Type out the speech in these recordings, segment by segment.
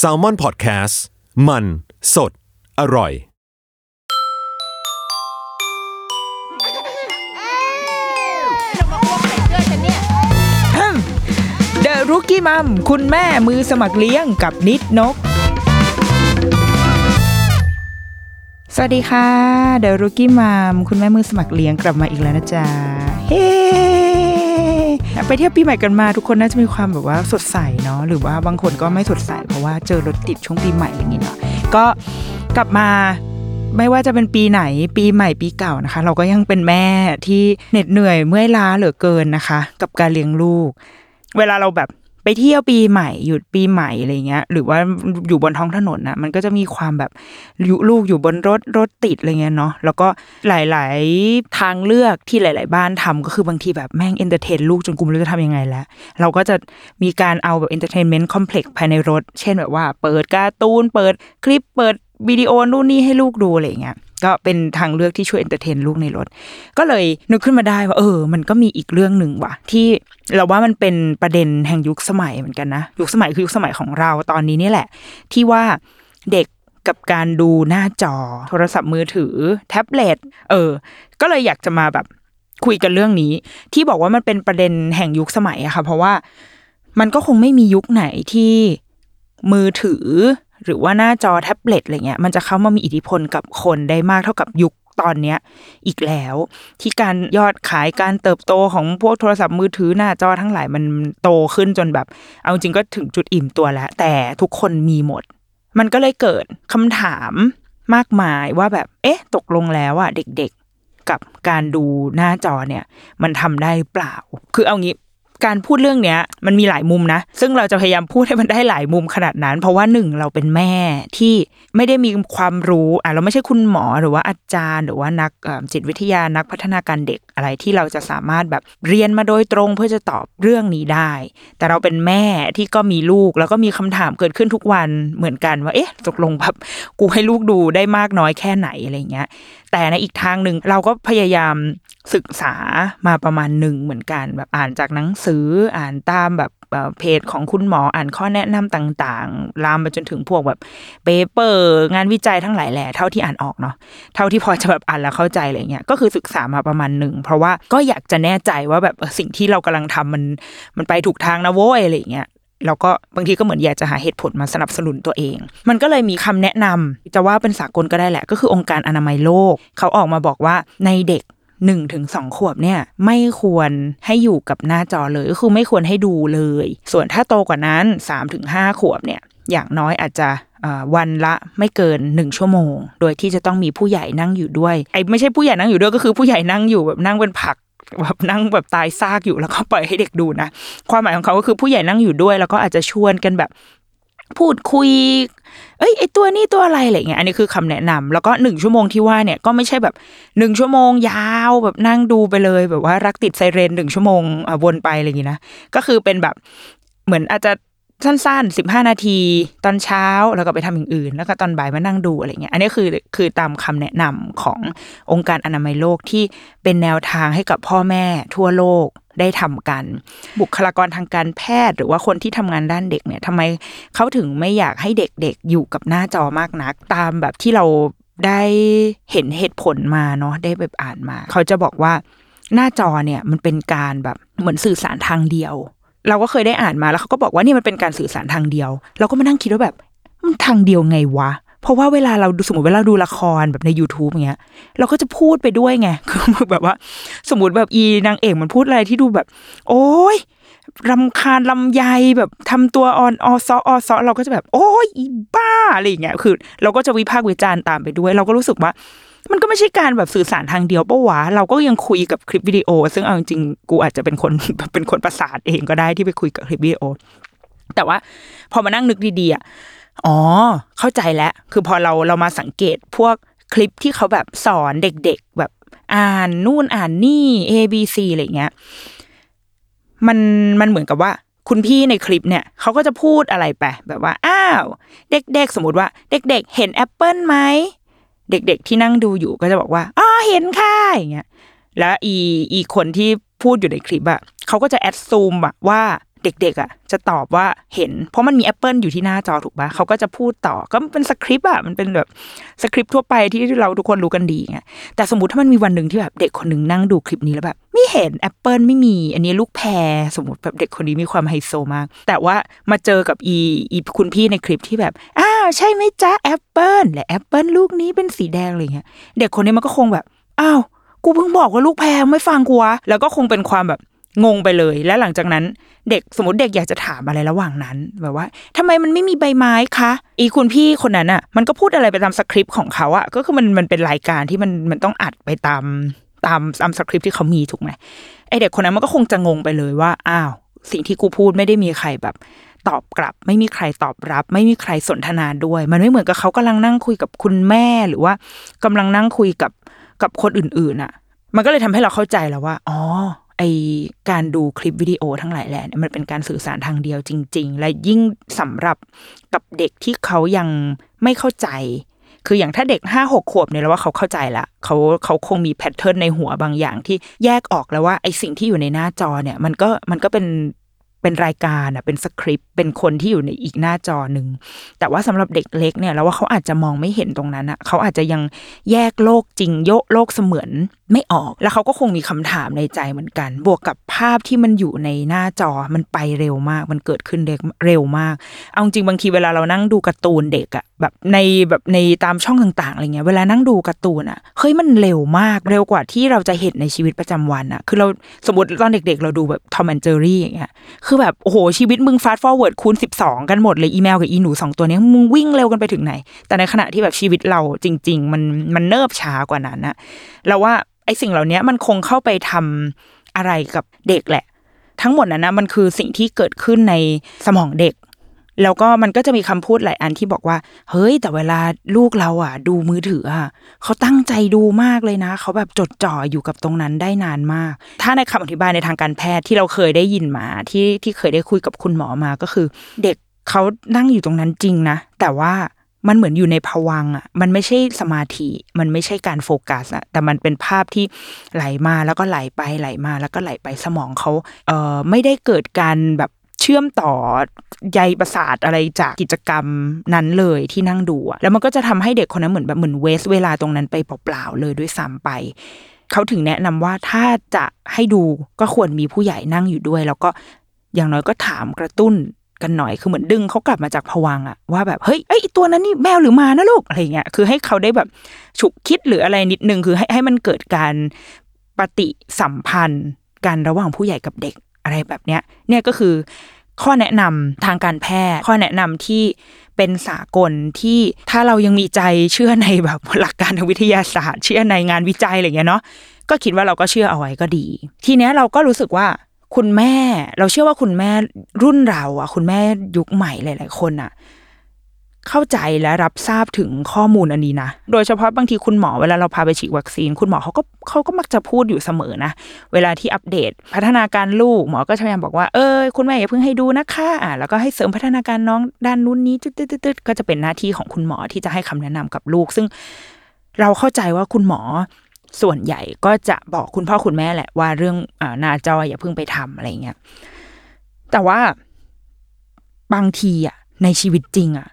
s a l ม o n PODCAST มัน สด อร่อย เดอะรุกี้มัมคุณแม่มือสมัครเลี้ยงกับนิดนก สวัสดีค่ะ เดอะรุกี้มัมคุณแม่มือสมัครเลี้ยงกลับมาอีกแล้วนะจ๊ะ เฮ้ ไปเที่ยวปีใหม่กันมาทุกคนน่าจะมีความแบบว่าสดใสเนาะหรือว่าบางคนก็ไม่สดใสเพราะว่าเจอรถติดช่วงปีใหม่อะไรอย่างเงี้ยเนาะก็กลับมาไม่ว่าจะเป็นปีไหนปีใหม่ปีเก่านะคะ เราก็ยังเป็นแม่ที่เหน็ดเหนื่อยเมื่อยล้าเหลือเกินนะคะ กับการเลี้ยงลูก เวลาเราแบบ ไปเที่ยวปีใหม่หยุดปีใหม่อะไรเงี้ย หรือว่าอยู่บนท้องถนนนะมันก็จะมีความแบบลูกอยู่บนรถรถติดอะไรเงี้ยเนาะแล้วก็หลาย ๆ ทางเลือกที่หลาย ๆ บ้านทำก็คือบางทีแบบแม่ง entertain ลูกจนกูไม่รู้จะทำยังไงแล้ว เราก็จะมีการเอาแบบ entertainment complex ภายในรถ เช่นแบบว่า เปิดการ์ตูนเปิดคลิปเปิด วิดีโอนู่นนี่ให้ลูกดูอะไรเงี้ยก็เป็นทางเลือกที่ช่วย entertain ลูกในรถ ก็เลยนึกขึ้นมาได้ว่า เออ มันก็มีอีกเรื่องหนึ่งว่ะ ที่เราว่ามันเป็นประเด็นแห่งยุคสมัยเหมือนกันนะ ยุคสมัยคือยุคสมัยของเราตอนนี้นี่แหละ ที่ว่าเด็กกับการดูหน้าจอ โทรศัพท์มือถือ แท็บเล็ตเออ ก็เลยอยากจะมาแบบคุยกันเรื่องนี้ ที่บอกว่ามันเป็นประเด็นแห่งยุคสมัยอะค่ะ เพราะว่ามันก็คงไม่มียุคไหนที่มือถือ หรือว่าหน้าจอแท็บเล็ตอะไรเงี้ยมันจะเข้ามามีอิทธิพลกับคนได้มากเท่ากับยุคตอนเนี้ยอีกแล้ว ที่การยอดขายการเติบโตของพวกโทรศัพท์มือถือหน้าจอทั้งหลายมันโตขึ้นจนแบบ เอาจริงก็ถึงจุดอิ่มตัวแล้ว แต่ทุกคนมีหมด มันก็เลยเกิดคำถามมากมายว่าแบบเอ๊ะ ตกลงแล้วอะเด็กๆกับการดูหน้าจอเนี่ย มันทำได้หรือเปล่า คือเอางี้ การพูดเรื่องเนี้ยมันมีหลายมุมนะ ซึ่งเราจะพยายามพูดให้มันได้หลายมุมขนาดนั้น เพราะว่าหนึ่งเราเป็นแม่ที่ไม่ได้มีความรู้อะเราไม่ใช่คุณหมอหรือว่าอาจารย์ หรือว่านักจิตวิทยานักพัฒนาการเด็กอะไรที่เราจะสามารถแบบเรียนมาโดยตรงเพื่อจะตอบเรื่องนี้ได้ แต่เราเป็นแม่ที่ก็มีลูกแล้วก็มีคำถามเกิดขึ้นทุกวันเหมือนกันว่าเอ๊ะตกลงแบบกูให้ลูกดูได้มากน้อยแค่ไหนอะไรเงี้ย แต่ในอีกทางหนึ่งเราก็พยายามศึกษามาประมาณหนึ่งเหมือนกัน แบบอ่านจากหนังสืออ่านตามแบบ เพจของคุณหมออ่านข้อแนะนำต่างๆ ลามไปจนถึงพวกแบบเปเปอร์งานวิจัยทั้งหลายแหล่เท่าที่อ่านออกเนาะเท่าที่พอจะแบบอ่านแล้วเข้าใจอะไรเงี้ยก็คือศึกษามาประมาณหนึ่งเพราะว่าก็อยากจะแน่ใจว่าแบบสิ่งที่เรากำลังทำมันมันไปถูกทางนะโว้ยอะไรเงี้ยแล้วก็บางทีก็เหมือนอยากจะหาเหตุผลมาสนับสนุนตัวเอง มันก็เลยมีคำแนะนำจะว่าเป็นสากลก็ได้แหละ ก็คือองค์การอนามัยโลก เขาออกมาบอกว่าในเด็ก หนึ่งถึงสองขวบเนี่ยไม่ควรให้อยู่กับหน้าจอเลยก็คือไม่ควรให้ดูเลย ส่วนถ้าโตกว่านั้นสามถึงห้าขวบเนี่ยอย่างน้อยอาจจะวันละไม่เกินหนึ่งชั่วโมง โดยที่จะต้องมีผู้ใหญ่นั่งอยู่ด้วยไอ้ไม่ใช่ผู้ใหญ่นั่งอยู่ด้วยก็คือผู้ใหญ่นั่งอยู่แบบนั่งเป็นผักแบบนั่งแบบตายซากอยู่แล้วก็ปล่อยให้เด็กดูนะ ความหมายของเขาก็คือผู้ใหญ่นั่งอยู่ด้วย แล้วก็อาจจะชวนกันแบบ พูดคุย เอ้ยไอตัวนี้ตัวอะไรอะไรเงี้ย อันนี้คือคำแนะนำแล้วก็หนึ่งชั่วโมงที่ว่าเนี่ยก็ไม่ใช่แบบหนึ่งชั่วโมงยาวแบบนั่งดูไปเลยแบบว่ารักติดไซเรนหนึ่งชั่วโมงวนไปอะไรอย่างงี้นะ ก็คือเป็นแบบเหมือนอาจจะสั้นๆสิบห้านาที ตอนเช้าแล้วก็ไปทำอย่างอื่น แล้วก็ตอนบ่ายมานั่งดูอะไรเงี้ย อันนี้คือคือตามคำแนะนำขององค์การอนามัยโลกที่เป็นแนวทางให้กับพ่อแม่ทั่วโลก ได้ทำกัน บุคลากรทางการแพทย์ หรือว่าคนที่ทำงานด้านเด็กเนี่ยทำไมเขาถึงไม่อยากให้เด็กๆอยู่กับหน้าจอมากนัก ตามแบบที่เราได้เห็นเหตุผลมาเนาะได้แบบอ่านมา เขาจะบอกว่าหน้าจอเนี่ยมันเป็นการแบบเหมือนสื่อสารทางเดียว เราก็เคยได้อ่านมาแล้วเขาก็บอกว่านี่มันเป็นการสื่อสารทางเดียว เราก็มานั่งคิดว่าแบบมันทางเดียวไงวะ เพราะว่าเวลาเราดูสมมติเวลาดูละครแบบใน YouTube อย่างเงี้ย เราก็จะพูดไปด้วยไงคือแบบว่า สมมติแบบอีนางเอกมันพูดอะไรที่ดูแบบ โอ้ยรำคาญลำไยแบบทำตัวอ่อนออซอออซอเราก็จะแบบ โอ้ยอีบ้าอะไรอย่างเงี้ยคือ เราก็จะวิพากษ์วิจารณ์ตามไปด้วย เราก็รู้สึกว่ามันก็ไม่ใช่การแบบสื่อสารทางเดียวปะวะ เราก็ยังคุยกับคลิปวิดีโอ ซึ่งเอาจริงกูอาจจะเป็นคนเป็นคนประสาทเองก็ได้ที่ไปคุยกับคลิปวิดีโอ แต่ว่าพอมานั่งนึกดีๆอะ อ๋อ เข้าใจแล้ว คือพอเราเรามาสังเกตพวกคลิปที่เขาแบบสอนเด็กๆ แบบอ่านนู่นอ่านนี่ A B C อะไรเงี้ย มันมันเหมือนกับว่า คุณพี่ในคลิปเนี่ยเขาก็จะพูดอะไรไปแบบว่า อ้าว เด็กๆ สมมติว่า เด็ก ๆ เห็นแอปเปิลไหมเด็ก ๆ ที่นั่งดูอยู่ก็จะบอกว่าอ๋อเห็นค่ะอย่างเงี้ย แล้วอีอีคนที่พูดอยู่ในคลิปอะเขาก็จะ assume อะว่า เด็กๆอะจะตอบว่าเห็น เพราะมันมีแอปเปิลอยู่ที่หน้าจอถูกปะเขาก็จะพูดต่อก็เป็นสคริปต์อะมันเป็นแบบสคริปต์ทั่วไปที่เราทุกคนรู้กันดีไงแต่สมมติถ้ามันมีวันหนึ่งที่แบบเด็กคนหนึ่งนั่งดูคลิปนี้แล้วแบบไม่เห็นแอปเปิลไม่มี อันนี้ลูกแพรสมมติแบบเด็กคนนี้มีความไฮโซมาก แต่ว่ามาเจอกับอีอีคุณพี่ในคลิปที่แบบอ้าวใช่ไหมจ๊ะแอปเปิลและแอปเปิลลูกนี้เป็นสีแดงอะไรเงี้ยเด็กคนนี้มันก็คงแบบอ้าวกูเพิ่งบอกว่าลูกแพรไม่ฟังกูวะแล้วก็คงเป็นความแบบ งงไปเลย และหลังจากนั้นเด็กสมมติเด็กอยากจะถามอะไรระหว่างนั้น แบบว่าทำไมมันไม่มีใบไม้คะอีคุณพี่คนนั้นอะ มันก็พูดอะไรไปตามสคริปต์ของเขาอะก็คือมันมันเป็นรายการที่มันมันต้องอัดไปตามตามตามสคริปต์ที่เขามีถูกไหมไอเด็กคนนั้นมันก็คงจะงงไปเลยว่าอ้าวสิ่งที่กูพูดไม่ได้มีใครแบบ ตอบกลับ ไม่มีใครตอบรับ ไม่มีใครสนทนาด้วย มันไม่เหมือนกับเขากำลังนั่งคุยกับคุณแม่หรือว่ากำลังนั่งคุยกับกับคนอื่นๆอะ มันก็เลยทำให้เราเข้าใจแล้วว่าอ๋อ ไอการดูคลิปวิดีโอทั้งหลายแหล่มันเป็นการสื่อสารทางเดียวจริง ๆ และยิ่งสำหรับกับเด็กที่เขายังไม่เข้าใจ คืออย่างถ้าเด็กห้าหกขวบเนี่ยเราว่าเขาเข้าใจละเขาเขาคงมีแพทเทิร์นในหัวบางอย่างที่แยกออกแล้วว่าไอสิ่งที่อยู่ในหน้าจอเนี่ย มันก็มันก็เป็นเป็นรายการอะเป็นสคริปต์เป็นคนที่อยู่ในอีกหน้าจอหนึ่งแต่ว่าสำหรับเด็กเล็กเนี่ยเราว่าเขาอาจจะมองไม่เห็นตรงนั้นอะเขาอาจจะยังแยกโลกจริงโยโลกเสมือน ไม่ออก แล้วเขาก็คงมีคำถามในใจเหมือนกัน บวกกับภาพที่มันอยู่ในหน้าจอมันไปเร็วมาก มันเกิดขึ้นเร็วมาก เอาจริงบางทีเวลาเรานั่งดูการ์ตูนเด็กอะแบบในแบบในตามช่องต่างๆอะไรเงี้ยเวลานั่งดูการ์ตูนอะเฮ้ยมันเร็วมากเร็วกว่าที่เราจะเห็นในชีวิตประจำวันอะคือเราสมมติตอนเด็ก ๆ เราดูแบบ Tom and Jerry อย่างเงี้ยคือแบบโอ้โหชีวิตมึง fast forward คูณ 12 กันหมดเลยอีแมวกับอีหนูสองตัวนี้มึงวิ่งเร็วกันไปถึงไหน แต่ในขณะที่แบบชีวิตเราจริง ๆ มันมันเนิบช้ากว่านั้นอะเราว่าไอสิ่งเหล่านี้มันคงเข้าไปทำอะไรกับเด็กแหละ ทั้งหมดนั้นนะมันคือสิ่งที่เกิดขึ้นในสมองเด็ก แล้วก็มันก็จะมีคำพูดหลายอันที่บอกว่า เฮ้ย แต่เวลาลูกเราอะ ดูมือถืออะเขาตั้งใจดูมากเลยนะ เขาแบบจดจ่ออยู่กับตรงนั้นได้นานมาก ถ้าในคำอธิบายในทางการแพทย์ที่เราเคยได้ยินมาที่ที่เคยได้คุยกับคุณหมอมาก็คือ เด็กเขานั่งอยู่ตรงนั้นจริงนะแต่ว่า มันเหมือนอยู่ในภวังอะ มันไม่ใช่สมาธิ มันไม่ใช่การโฟกัสอะแต่มันเป็นภาพที่ไหลมาแล้วก็ไหลไปไหลมาแล้วก็ไหลไปสมองเขาเอ่อไม่ได้เกิดการแบบเชื่อมต่อใยประสาทอะไรจากกิจกรรมนั้นเลยที่นั่งดูอะแล้วมันก็จะทำให้เด็กคนนั้นเหมือนแบบเหมือนเวสเวลาตรงนั้นไปเปล่าๆเลยด้วยซ้ำไปเขาถึงแนะนำว่าถ้าจะให้ดูก็ควรมีผู้ใหญ่นั่งอยู่ด้วย แล้วก็อย่างน้อยก็ถามกระตุ้น กันหน่อยคือเหมือนดึงเขากลับมาจากผวังอะว่าแบบเฮ้ยไอตัวนั้นนี่แมวหรือมานะลูกอะไรเงี้ยคือให้เขาได้แบบฉุกคิดหรืออะไรนิดนึงคือให้ให้มันเกิดการปฏิสัมพันธ์กันระหว่างผู้ใหญ่กับเด็กอะไรแบบเนี้ยเนี่ยก็คือข้อแนะนำทางการแพทย์ ข้อแนะนำที่เป็นสากลที่ถ้าเรายังมีใจเชื่อในแบบหลักการทางวิทยาศาสตร์ เชื่อในงานวิจัยอะไรเงี้ยเนาะก็คิดว่าเราก็เชื่อเอาไว้ก็ดี ทีเนี้ยเราก็รู้สึกว่า คุณแม่ เราเชื่อว่าคุณแม่รุ่นเราอะ คุณแม่ยุคใหม่หลาย ๆ คนอะ เข้าใจและรับทราบถึงข้อมูลอันนี้นะ โดยเฉพาะบางทีคุณหมอเวลาเราพาไปฉีดวัคซีน คุณหมอเขาก็เขาก็มักจะพูดอยู่เสมอนะ เวลาที่อัปเดตพัฒนาการลูกหมอก็พยายามบอกว่า เออคุณแม่อย่าเพิ่งให้ดูนะคะอ่าแล้วก็ให้เสริมพัฒนาการน้องด้านนู้นนี้ตึ๊ดๆก็จะเป็นหน้าที่ของคุณหมอที่จะให้คำแนะนำกับลูก ซึ่งเราเข้าใจว่าคุณหมอ ส่วนใหญ่ก็จะบอกคุณพ่อคุณแม่แหละว่าเรื่องอหน้าจออย่าเพิ่งไปทำอะไรเงี้ย แต่ว่าบางทีอะในชีวิตจริงอะ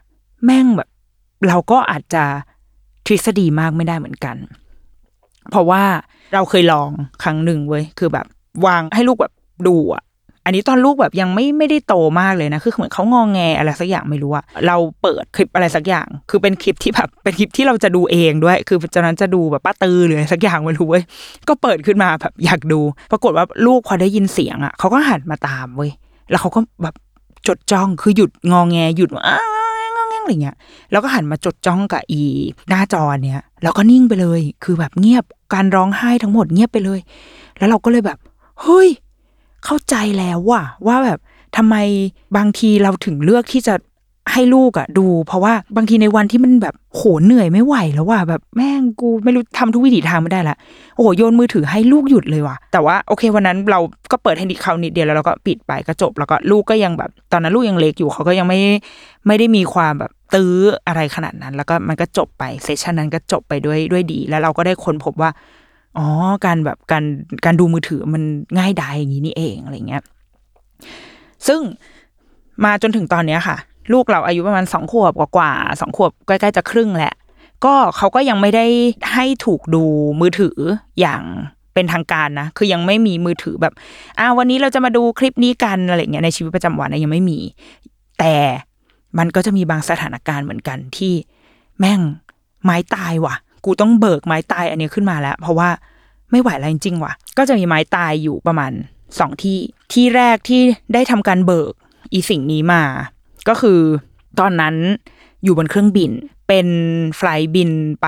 แม่งแบบ เราก็อาจจะทฤษฎีมากไม่ได้เหมือนกัน เพราะว่าเราเคยลองครั้งหนึ่งเว้ย คือแบบ วางให้ลูกแบบดูอะ อันนี้ตอนลูกแบบยังไม่ไม่ได้โตมากเลยนะ คือเหมือนเขางองแงอะไรสักอย่างไม่รู้อะเราเปิดคลิปอะไรสักอย่าง คือเป็นคลิปที่แบบเป็นคลิปที่เราจะดูเองด้วย คือจากนั้นจะดูแบบป้าตือหรืออะไรสักอย่างไม่รู้เว้ย ก็เปิดขึ้นมาแบบอยากดู ปรากฏว่าลูกพอได้ยินเสียงอะเขาก็หันมาตามเว้ย แล้วเขาก็แบบจดจ้อง คือหยุดงองแงหยุดอ้างงอะไรเงี้ยแล้วก็หันมาจดจ้องกับอีหน้าจอเนี้ยแล้วก็นิ่งไปเลย คือแบบเงียบการร้องไห้ทั้งหมดเงียบไปเลย แล้วเราก็เลยแบบ เฮ้ย เข้าใจแล้วว่าว่าแบบทำไมบางทีเราถึงเลือกที่จะให้ลูกอะดู เพราะว่าบางทีในวันที่มันแบบโหเหนื่อยไม่ไหวแล้วว่าแบบแม่งกูไม่รู้ทำทุกวิถีทางไม่ได้ละโอ้โหโยนมือถือให้ลูกหยุดเลยว่ะ แต่ว่าโอเควันนั้นเราก็เปิดให้นิดเขานิดเดียวแล้วเราก็ปิดไปก็จบ แล้วก็ลูกก็ยังแบบ ตอนนั้นลูกยังเล็กอยู่เขาก็ยังไม่ไม่ได้มีความแบบตื้ออะไรขนาดนั้น แล้วก็มันก็จบไปเซสชันนั้นก็จบไปด้วยด้วยดี แล้วเราก็ได้ค้นพบว่า อ๋อการแบบการการดูมือถือมันง่ายดายอย่างนี้นี่เองอะไรเงี้ย ซึ่งมาจนถึงตอนเนี้ยค่ะ ลูกเราอายุประมาณสองขวบกว่าๆสองขวบใกล้ๆจะครึ่งแหละ ก็เขาก็ยังไม่ได้ให้ถูกดูมือถืออย่างเป็นทางการนะ คือยังไม่มีมือถือแบบอ้าววันนี้เราจะมาดูคลิปนี้กันอะไรเงี้ยในชีวิตประจำวันยังไม่มี แต่มันก็จะมีบางสถานการณ์เหมือนกันที่แม่งไม้ตายว่ะ กูต้องเบิกไม้ตายอันนี้ขึ้นมาแล้ว เพราะว่าไม่ไหวแล้วจริงๆว่ะ ก็จะมีไม้ตายอยู่ประมาณสองที่ ที่แรกที่ได้ทำการเบิกอีสิ่งนี้มา ก็คือตอนนั้นอยู่บนเครื่องบิน เป็น flight บินไป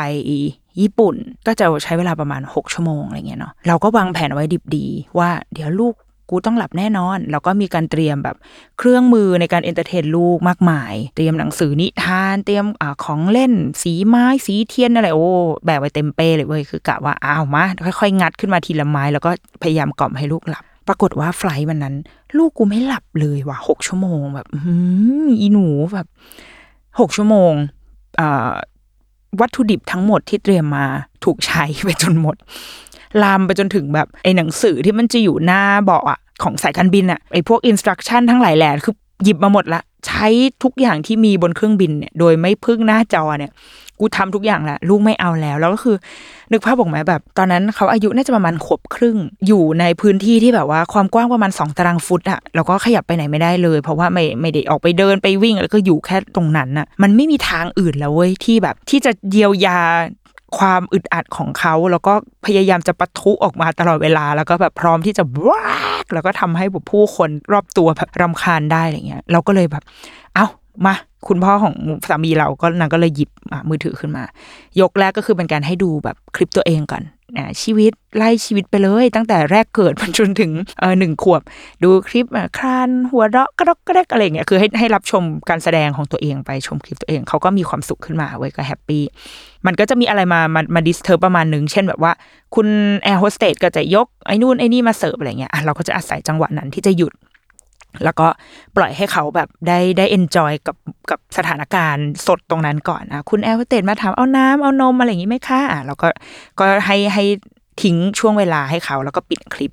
ญี่ปุ่น ก็จะใช้เวลาประมาณ 6 ชั่วโมงอะไรเงี้ยเนาะเราก็วางแผนไว้ดิบดี ว่าเดี๋ยวลูก กูต้องหลับแน่นอน แล้วก็มีการเตรียมแบบเครื่องมือในการ entertain ลูกมากมาย เตรียมหนังสือนิทานเตรียมของเล่น สีไม้สีเทียนอะไรโอ้แบบไว้เต็มเป้เลยเว้ยคือกะว่าอ้าวมาค่อยๆ งัดขึ้นมาทีละไม้ แล้วก็พยายามกล่อมให้ลูกหลับปรากฏว่า flight วันนั้น ลูกกูไม่หลับเลยว่ะหกชั่วโมงแบบอื้มอีหนูแบบหกชั่วโมงวัตถุดิบทั้งหมดที่เตรียมมาถูกใช้ไปจนหมด ลามไปจนถึงแบบไอ้หนังสือที่มันจะอยู่หน้าเบาะอะของสายการบินอะไอ้พวกอินสตรักชั่นทั้งหลายแหล่คือหยิบมาหมดละ ใช้ทุกอย่างที่มีบนเครื่องบินเนี่ยโดยไม่พึ่งหน้าจอเนี่ยกูทำทุกอย่างละลูกไม่เอาแล้ว แล้วก็คือ นึกภาพบอกไหมแบบ ตอนนั้นเขาอายุน่าจะประมาณขวบครึ่ง อยู่ในพื้นที่ที่แบบว่าความกว้างประมาณสองตารางฟุตอะแล้วก็ขยับไปไหนไม่ได้เลย เพราะว่าไม่ไม่ได้ออกไปเดินไปวิ่ง แล้วก็อยู่แค่ตรงนั้นน่ะมันไม่มีทางอื่นแล้วเว้ยที่แบบที่จะเยียวยา ความอึดอัดของเขา แล้วก็พยายามจะปะทุออกมาตลอดเวลา แล้วก็แบบพร้อมที่จะว้ากแล้วก็ทำให้ผู้คนรอบตัวแบบรำคาญได้อะไรเงี้ยเราก็เลยแบบ เอ้ามา คุณพ่อของสามีเราก็นางก็เลยหยิบมือถือขึ้นมา ยกแรกก็คือเป็นการให้ดูแบบคลิปตัวเองก่อนนะชีวิตไล่ชีวิตไปเลย ตั้งแต่แรกเกิดจนถึงเออหนึ่งขวบ ดูคลิปคลานหัวเราะกระดกกระเดกอะไรเงี้ยคือให้ให้รับชมการแสดงของตัวเองไปชมคลิปตัวเองเขาก็มีความสุขขึ้นมาไว้ก็ happy มันก็จะมีอะไรมามามา disturb ประมาณหนึ่งเช่นแบบว่า คุณแอร์โฮสเตสก็จะยกไอ้นู่นไอ้นี่มาเสิร์ฟอะไรเงี้ยเราก็จะอาศัยจังหวะนั้นที่จะหยุด แล้วก็ปล่อยให้เขาแบบได้ได้ enjoy กับกับสถานการณ์สดตรงนั้นก่อนอะคุณแอลเตนมาถามเอาน้ำเอานมอะไรอย่างงี้ไหมคะอะเราก็ก็ให้ให้ทิ้งช่วงเวลาให้เขาแล้วก็ปิดคลิป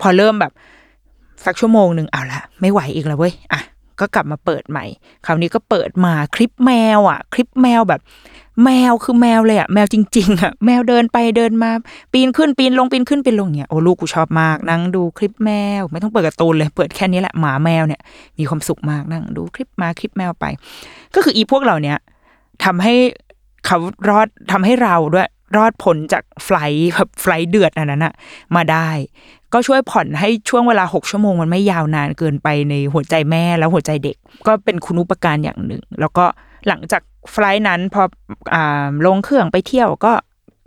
พอเริ่มแบบสักชั่วโมงหนึ่งเอาละไม่ไหวอีกแล้วเว้ยอะ ก็กลับมาเปิดใหม่ คราวนี้ก็เปิดมาคลิปแมวอะ คลิปแมวแบบ แมวคือแมวเลยอะ แมวจริงๆอะ แมวเดินไปเดินมา ปีนขึ้นปีนลงปีนขึ้นปีนลงเนี่ยโอ้ลูกกูชอบมาก นั่งดูคลิปแมว ไม่ต้องเปิดการ์ตูนเลย เปิดแค่นี้แหละหมาแมวเนี่ย มีความสุขมากนั่งดูคลิปมาคลิปแมวไป ก็คืออีพวกเราเนี่ยทำให้เขารอดทำให้เราด้วยรอดพ้นจากไฟล์แบบไฟล์เดือดอันนั้นอะมาได้ ก็ช่วยผ่อนให้ช่วงเวลาหกชั่วโมงมันไม่ยาวนานเกินไปในหัวใจแม่แล้วหัวใจเด็ก ก็เป็นคุณอุปการอย่างหนึ่ง แล้วก็หลังจากไฟล์นั้นพออลงเครื่องไปเที่ยวก็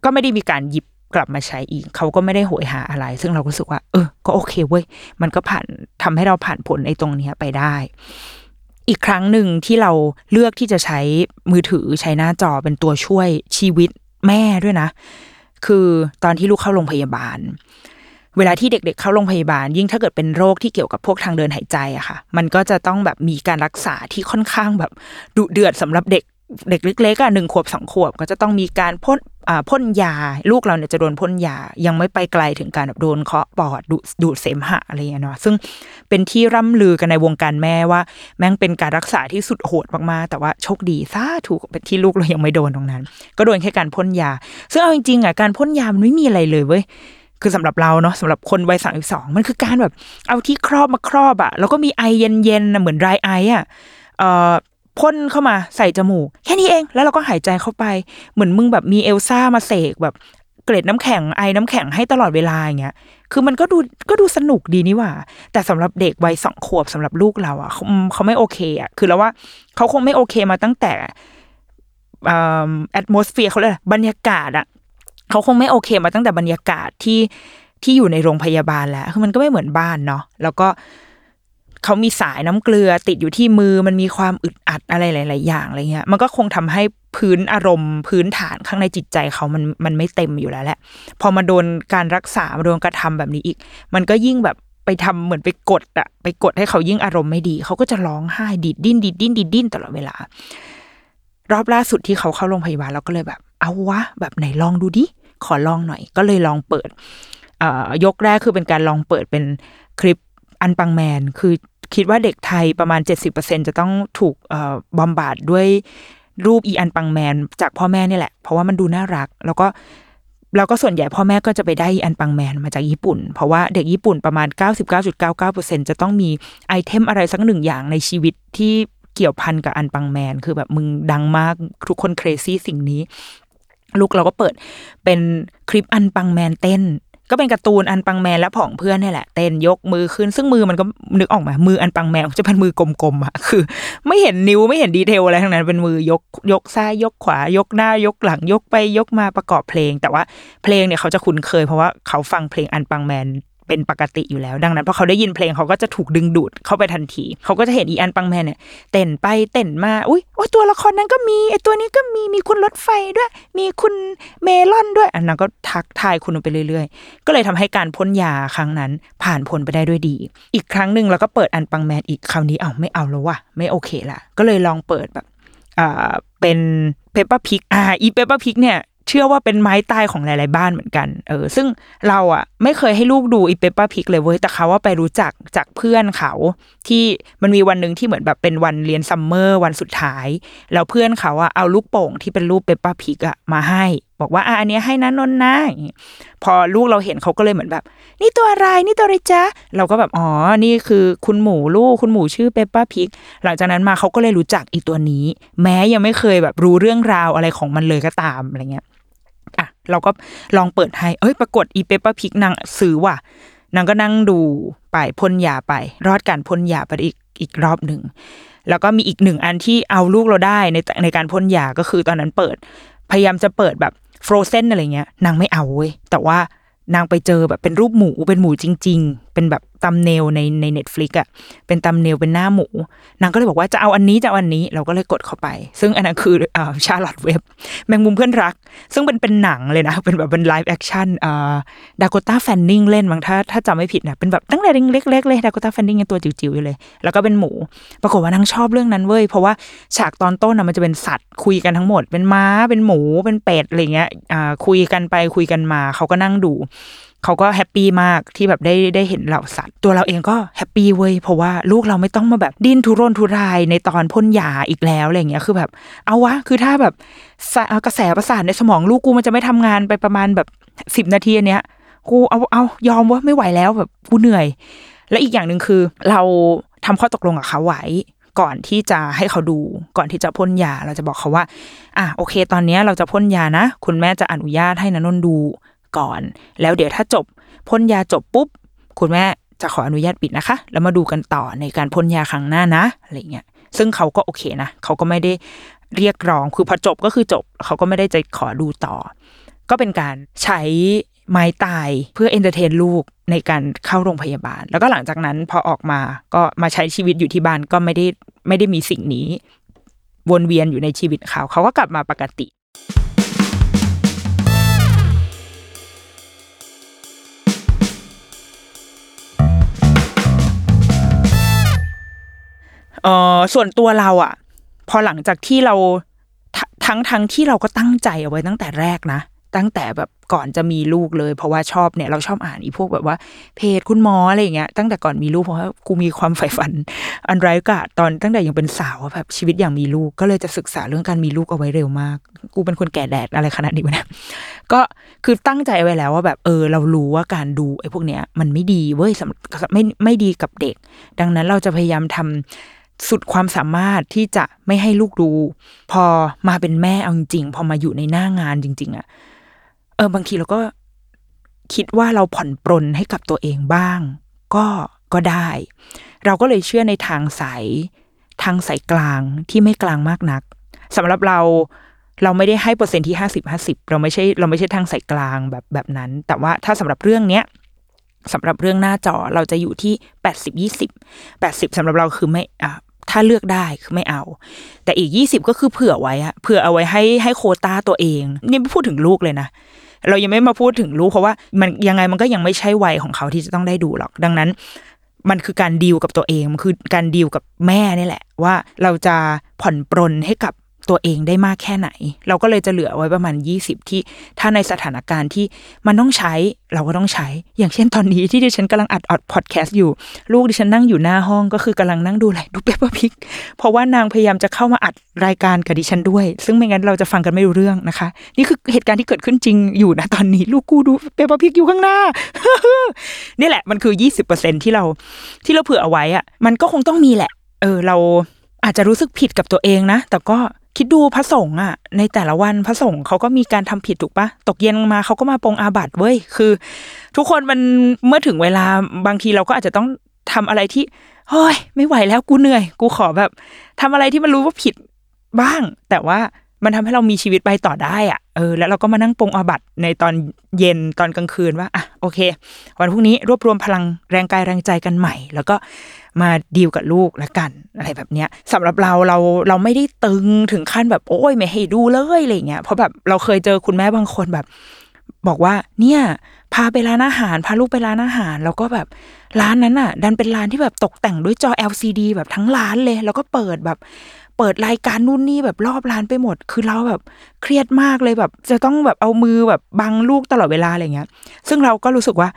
ก็ไม่ได้มีการหยิบกลับมาใช้อีก เขาก็ไม่ได้โหยหาอะไร ซึ่งเราก็รู้สึกว่า เออ ก็โอเคเว้ย มันก็ผ่านทำให้เราผ่านผลไอ้ตรงเนี้ยไปได้ อีกครั้งหนึ่งที่เราเลือกที่จะใช้มือถือใช้หน้าจอเป็นตัวช่วยชีวิตแม่ด้วยนะ คือตอนที่ลูกเข้าโรงพยาบาล เวลาที่เด็กๆ เข้าโรงพยาบาล ยิ่งถ้าเกิดเป็นโรคที่เกี่ยวกับพวกทางเดินหายใจอะค่ะ มันก็จะต้องแบบมีการรักษาที่ค่อนข้างแบบดุเดือดสำหรับเด็กเด็กเล็กๆอะหนึ่งขวบสองขวบ ก็จะต้องมีการพ่นอ่าพ่นยา ลูกเราเนี่ยจะโดนพ่นยา ยังไม่ไปไกลถึงการแบบโดนเคาะปอดดูดูดเสมหะอะไรเงี้ยเนาะซึ่งเป็นที่ร่ำลือกันในวงการแม่ว่า แม่งเป็นการรักษาที่สุดโหดมากๆ แต่ว่าโชคดีซาถูกเป็นที่ลูกเรายังไม่โดนตรงนั้น ก็โดนแค่การพ่นยา ซึ่งเอาจริงๆอะการพ่นยามันไม่มีอะไรเลยเว้ย คือสำหรับเราเนาะสำหรับคนวัยสามสองมันคือการแบบ เอาที่ครอบมาครอบอะแล้วก็มีไอเย็นๆเหมือนไรไออะเอ่อพ่นเข้ามาใส่จมูก แค่นี้เอง แล้วเราก็หายใจเข้าไป เหมือนมึงแบบมีเอลซ่ามาเสกแบบเกล็ดน้ำแข็งไอน้ำแข็งให้ตลอดเวลาอย่างเงี้ย คือมันก็ดูก็ดูสนุกดีนี่หว่า แต่สำหรับเด็กวัยสองขวบสำหรับลูกเราอะเขาเขาไม่โอเคอะคือแล้วว่าเขาคงไม่โอเคมาตั้งแต่แอดมอสเฟียร์เขาเลยกบรรยากาศอะ เขาคงไม่โอเคมาตั้งแต่บรรยากาศที่ที่อยู่ในโรงพยาบาลแล้วคือมันก็ไม่เหมือนบ้านเนาะแล้วก็เขามีสายน้ำเกลือติดอยู่ที่มือมันมีความอึดอัดอะไรหลาย ๆ อย่างอะไรเงี้ย มันก็คงทำให้พื้นอารมณ์ พื้นฐานข้างในจิตใจเขามันมันไม่เต็มอยู่แล้วแหละพอมาโดนการรักษามาโดนกระทำแบบนี้อีก มันก็ยิ่งแบบไปทำเหมือนไปกดอะไปกดให้เขายิ่งอารมณ์ไม่ดี เขาก็จะร้องไห้ดีดดิ้นดีดดิ้นดีดดิ้นตลอดเวลารอบล่าสุดที่เขาเข้าโรงพยาบาลเราก็เลยแบบ เอาวะ แบบไหนลองดูดิ ขอลองหน่อย ก็เลยลองเปิดยกแรกคือเป็นการลองเปิดเป็นคลิปอันปังแมน คือคิดว่าเด็กไทยประมาณ 70%จะต้องถูกบอมบาดด้วยรูปอีอันปังแมน จากพ่อแม่นี่แหละ เพราะว่ามันดูน่ารัก แล้วก็แล้วก็ส่วนใหญ่พ่อแม่ก็จะไปได้อีอันปังแมนมาจากญี่ปุ่น เพราะว่าเด็กญี่ปุ่นประมาณ 99.99%จะต้องมีไอเทมอะไรสักหนึ่งอย่างในชีวิตที่เกี่ยวพันกับอันปังแมน คือแบบมึงดังมากทุกคนเครซี่สิ่งนี้ ลูกเราก็เปิดเป็นคลิปอันปังแมนเต้น ก็เป็นการ์ตูนอันปังแมนและผองเพื่อนนี่แหละเต้นยกมือขึ้นซึ่งมือมันก็นึกออกมามืออันปังแมนจะเป็นมือกลมๆอะคือ ไม่เห็นนิ้วไม่เห็นดีเทลอะไรทั้งนั้นเป็นมือยกยกซ้ายยกขวายกหน้ายกหลังยกไปยกมาประกอบเพลง แต่ว่าเพลงเนี่ยเขาจะคุ้นเคยเพราะว่าเขาฟังเพลงอันปังแมน เป็นปกติอยู่แล้ว ดังนั้นพอเขาได้ยินเพลงเขาก็จะถูกดึงดูดเข้าไปทันที เขาก็จะเห็นอีอันปังแมนเนี่ยเต้นไปเต้นมา อุ้ยโอ้ตัวละครนั้นก็มีไอตัวนี้ก็มีมีคุณรถไฟด้วย มีคุณเมลอนด้วย อันนั้นก็ทักทายคุณไปเรื่อยๆ ก็เลยทำให้การพ่นยาครั้งนั้นผ่านพ้นไปได้ด้วยดี อีกครั้งหนึ่งเราก็เปิดอันปังแมนอีกคราวนี้เอาไม่เอาแล้ววะไม่โอเคละก็เลยลองเปิดแบบอ่าเป็น Peppa Pig อ่าอี Peppa Pig เนี่ย เชื่อว่าเป็นไม้ตายของหลาย ๆ บ้านเหมือนกัน เออ ซึ่งเราอะ ไม่เคยให้ลูกดูอี Peppa Pig เลยเว้ย แต่เขาว่าไปรู้จักจากเพื่อนเขา ที่มันมีวันหนึ่งที่เหมือนแบบเป็นวันเรียน summer วันสุดท้าย แล้วเพื่อนเขาอะเอาลูกโป่งที่เป็นรูป Peppa Pig อะมาให้ บอกว่าอะอันนี้ให้นะนนนะพอลูกเราเห็นเขาก็เลยเหมือนแบบ นี่ตัวอะไรนี่ตัวอะไรจ๊ะเราก็แบบอ๋อนี่คือคุณหมูลูกคุณหมูชื่อ Peppa Pig หลังจากนั้นมาเขาก็เลยรู้จักอีตัวนี้ แม้ยังไม่เคยแบบรู้เรื่องราวอะไรของมันเลยก็ตามอะไรเงี้ย เราก็ลองเปิดให้เอ้ยปรากฏอี Peppa Pig นางซื้อว่ะนางก็นั่งดูไปพ่นยาไป รอดการพ่นยาไปอีกอีกรอบหนึ่งแล้วก็มีอีกหนึ่งอันที่เอาลูกเราได้ในในการพ่นยาก็คือตอนนั้นเปิด พยายามจะเปิดแบบ Frozen อะไรเงี้ยนางไม่เอาเว้ยแต่ว่านางไปเจอแบบเป็นรูปหมูเป็นหมูจริง ๆ เป็นแบบ thumbnail ในใน Netflix อะเป็น thumbnail เป็นหน้าหมู นางก็เลยบอกว่าจะเอาอันนี้จะเอาอันนี้เราก็เลยกดเข้าไป ซึ่งอันนั้นคืออ่า Charlotte's Webแมงมุมเพื่อนรัก ซึ่งเป็นเป็นหนังเลยนะ เป็นแบบเป็น live action อ่า Dakota Fanning เล่นบางถ้าถ้าจำไม่ผิดนะเป็นแบบตั้งแต่เล็กๆเลย Dakota Fanning ยังตัวจิ๋วๆอยู่เลย แล้วก็เป็นหมู ปรากฏว่านางชอบเรื่องนั้นเว้ยเพราะว่าฉากตอนต้นนะมันจะเป็นสัตว์คุยกันทั้งหมด เป็นม้าเป็นหมูเป็นเป็ดอะไรเงี้ยอ่าคุยกันไปคุยกันมาเขาก็นั่งดู เขาก็ happy มากที่แบบได้ได้เห็นเหล่าสัตว์ ตัวเราเองก็ happy เว้ยเพราะว่าลูกเราไม่ต้องมาแบบดิ้นทุรนทุรายในตอนพ่นยาอีกแล้วอะไรเงี้ยคือแบบ เอาวะคือถ้าแบบกระแสประสาทในสมองลูกกูมันจะไม่ทำงานไปประมาณแบบสิบนาทีเนี้ยกูเอาเอายอมว่าไม่ไหวแล้วแบบกูเหนื่อย และอีกอย่างหนึ่งคือ เราทำข้อตกลงกับเขาไว้ก่อนที่จะให้เขาดูก่อนที่จะพ่นยาเราจะบอกเขาว่า อะโอเค ตอนนี้เราจะพ่นยานะ คุณแม่จะอนุญาตให้นนนท์ดู ก่อน แล้วเดี๋ยวถ้าจบพ่นยาจบปุ๊บ คุณแม่จะขออนุญาตปิดนะคะ แล้วมาดูกันต่อในการพ่นยาครั้งหน้านะอะไรเงี้ยซึ่งเขาก็โอเคนะเขาก็ไม่ได้เรียกร้องคือพอจบก็คือจบ เขาก็ไม่ได้จะขอดูต่อ ก็เป็นการใช้ไม้ตายเพื่อ entertain ลูกในการเข้าโรงพยาบาล แล้วก็หลังจากนั้นพอออกมาก็มาใช้ชีวิตอยู่ที่บ้านก็ไม่ได้ไม่ได้มีสิ่งนี้ วนเวียนอยู่ในชีวิตเขา เขาก็กลับมาปกติ เออส่วนตัวเราอะพอหลังจากที่เราททั้งทั้งที่เราก็ตั้งใจเอาไว้ตั้งแต่แรกนะตั้งแต่แบบก่อนจะมีลูกเลย เพราะว่าชอบเนี่ยเราชอบอ่านอีพวกแบบว่า เพจคุณหมออะไรอย่างเงี้ยตั้งแต่ก่อนมีลูกเพราะว่ากูมีความใฝ่ฝัน อันไร้กาตอนตั้งแต่ยังเป็นสาวแบบชีวิตอย่างมีลูกก็เลยจะศึกษาเรื่องการมีลูกเอาไว้เร็วมาก กูเป็นคนแก่แดดอะไรขนาดนี้วะเนี่ยก็คือตั้งใจไว้แล้วว่าแบบเออ เรารู้ว่าการดูไอ้พวกเนี้ยมันไม่ดีเว้ยไม่ไม่ดีกับเด็ก ดังนั้นเราจะพยายามทำ สุดความสามารถที่จะไม่ให้ลูกดูพอมาเป็นแม่เอาจริงพอมาอยู่ในหน้างานจริง ๆอะเออบางทีเราก็คิดว่าเราผ่อนปรนให้กับตัวเองบ้าง ก็ก็ได้ เราก็เลยเชื่อในทางสายทางสายกลางที่ไม่กลางมากนักสำหรับเราเราไม่ได้ให้เปอร์เซ็นที่ห้าสิบห้าสิบเราไม่ใช่เราไม่ใช่ทางสายกลางแบบแบบนั้น แต่ว่าถ้าสำหรับเรื่องเนี้ย สำหรับเรื่องหน้าจอเราจะอยู่ที่แปดสิบยี่สิบแปดสิบสำหรับเราคือไม่อะถ้าเลือกได้คือไม่เอา แต่อีกยี่สิบก็คือเผื่อไว้อะเผื่อเอาไว้ให้ให้โคต้าตัวเอง นี่ไม่พูดถึงลูกเลยนะเรายังไม่มาพูดถึงลูกเพราะว่ามันยังไงมันก็ยังไม่ใช่วัยของเขาที่จะต้องได้ดูหรอก ดังนั้น มันคือการดีลกับตัวเอง มันคือการดีลกับแม่นี่แหละ ว่าเราจะผ่อนปรนให้กับ ตัวเองได้มากแค่ไหน เราก็เลยจะเหลือไว้ประมาณ 20 ที่ถ้าในสถานการณ์ที่มันต้องใช้เราก็ต้องใช้ อย่างเช่นตอนนี้ที่ดิฉันกำลังอัดอัดพอดแคสต์อยู่ ลูกดิฉันนั่งอยู่หน้าห้องก็คือกำลังนั่งดูอะไรดู Peppa Pig เพราะว่านางพยายามจะเข้ามาอัดรายการกับดิฉันด้วย ซึ่งไม่งั้นเราจะฟังกันไม่รู้เรื่องนะคะ นี่คือเหตุการณ์ที่เกิดขึ้นจริงอยู่นะตอนนี้ ลูกกูดู Peppa Pig อยู่ข้างหน้านี่แหละมันคือ 20%ที่เราที่เราเผื่อเอาไว้อะมันก็คงต้องมีแหละ เออเราอาจจะรู้สึกผิดกับตัวเองนะแต่ก็ คิดดูพระสงฆ์อะในแต่ละวันพระสงฆ์เขาก็มีการทำผิดถูกปะตกเย็นมาเขาก็มาปรงอาบัติเว้ยคือ ทุกคนมันเมื่อถึงเวลาบางทีเราก็อาจจะต้องทำอะไรที่เฮ้ยไม่ไหวแล้วกูเหนื่อย กูขอแบบทำอะไรที่มันรู้ว่าผิดบ้าง แต่ว่ามันทำให้เรามีชีวิตไปต่อได้อะ เออแล้วเราก็มานั่งปรงอาบัตในตอนเย็นตอนกลางคืนว่าอะโอเค วันพรุ่งนี้รวบรวมพลังแรงกายแรงใจกันใหม่ แล้วก็มาดีลกับลูกละกันอะไรแบบเนี้ยสำหรับเราเราเราไม่ได้ตึงถึงขั้นแบบโอ้ยไม่ให้ดูเลยอะไรเงี้ยเพราะแบบเราเคยเจอคุณแม่บางคนแบบ บอกว่าเนี่ยพาไปร้านอาหาร พาลูกไปร้านอาหาร แล้วก็แบบร้านนั้นอะ ดันเป็นร้านที่แบบตกแต่งด้วยจอ LCD แบบทั้งร้านเลย แล้วก็เปิดแบบ เปิดรายการนู่นนี่แบบรอบร้านไปหมด คือเราแบบเครียดมากเลยแบบ จะต้องแบบเอามือแบบบังลูกตลอดเวลาอะไรเงี้ย ซึ่งเราก็รู้สึกว่า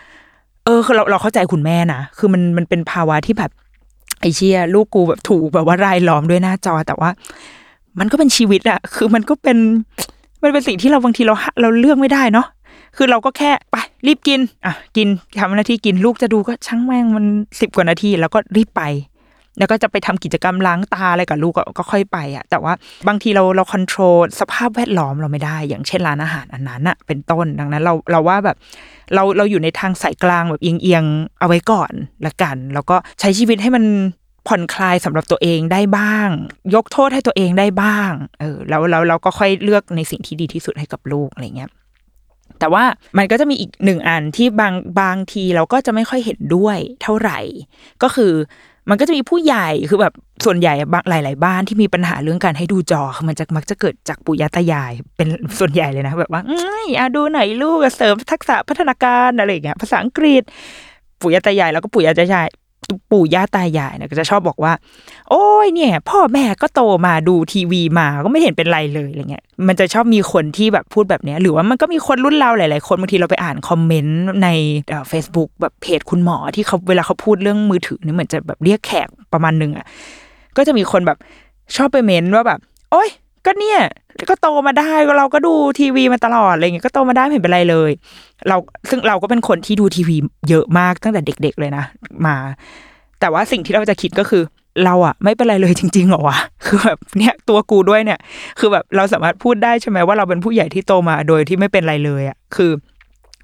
เออคือเราเราเข้าใจคุณแม่นะคือมันมันเป็นภาวะที่แบบไอเชียลูกกูแบบถูกแบบว่ารายล้อมด้วยหน้าจอแต่ว่า มันก็เป็นชีวิตอะคือมันก็เป็นมันเป็นสิ่งที่เราบางทีเราเราเลือกไม่ได้เนาะคือเราก็แค่ไปรีบกิน อะ กินทำหน้าที่กินลูกจะดูก็ช่างแม่งมันสิบกว่านาที แล้วก็รีบไป แล้วก็จะไปทำกิจกรรมล้างตาอะไรกับลูกก็ก็ค่อยไปอะแต่ว่าบางทีเราเราควบคุมสภาพแวดล้อมเราไม่ได้ อย่างเช่นร้านอาหารอันนั้นอะเป็นต้นดังนั้นเราเราว่าแบบเราเราอยู่ในทางสายกลางแบบเอียงเอียงๆเอาไว้ก่อนละกัน แล้วก็ใช้ชีวิตให้มันผ่อนคลายสำหรับตัวเองได้บ้าง ยกโทษให้ตัวเองได้บ้าง เออแล้วแล้วเราก็ค่อยเลือกในสิ่งที่ดีที่สุดให้กับลูกอะไรเงี้ยแต่ว่ามันก็จะมีอีกหนึ่งอันที่บางบางทีเราก็จะไม่ค่อยเห็นด้วยเท่าไหร่ ก็คือ มันก็จะมีผู้ใหญ่คือแบบส่วนใหญ่บางหลาย ๆ บ้านที่มีปัญหาเรื่องการให้ดูจอมันจะมักจะเกิดจากปู่ย่าตายายเป็นส่วนใหญ่เลยนะ แบบว่าอืมอะดูหน่อยลูกเสริมทักษะพัฒนาการอะไรอย่างเงี้ยภาษาอังกฤษปู่ย่าตายายแล้วก็ปู่ย่าตายาย ปู่ย่าตายายเนี่ยก็จะชอบบอกว่า โอ้ยเนี่ย พ่อแม่ก็โตมาดูทีวีมาก็ไม่เห็นเป็นไรเลยอะไรเงี้ยมันจะชอบมีคนที่แบบพูดแบบเนี้ยหรือว่ามันก็มีคนรุ่นเราหลาย ๆ คนบางทีเราไปอ่านคอมเมนต์ในเฟซบุ๊กแบบเพจคุณหมอที่เขาเวลาเขาพูดเรื่องมือถือเนี่ยเหมือนจะแบบเรียกแขกประมาณหนึ่งอะก็จะมีคนแบบชอบไปเม้นว่าแบบ โอ้ย ก็เนี่ยก็โตมาได้เราก็ดูทีวีมาตลอดอะไรเงี้ยก็โตมาได้ไม่เห็นเป็นไรเลย เราซึ่งเราก็เป็นคนที่ดูทีวีเยอะมากตั้งแต่เด็ก ๆ เลยนะมา แต่ว่าสิ่งที่เราจะคิดก็คือ เราอะไม่เป็นไรเลยจริงๆหรอวะคือแบบเนี่ยตัวกูด้วยเนี่ย คือแบบเราสามารถพูดได้ใช่ไหมว่าเราเป็นผู้ใหญ่ที่โตมาโดยที่ไม่เป็นไรเลยอะคือ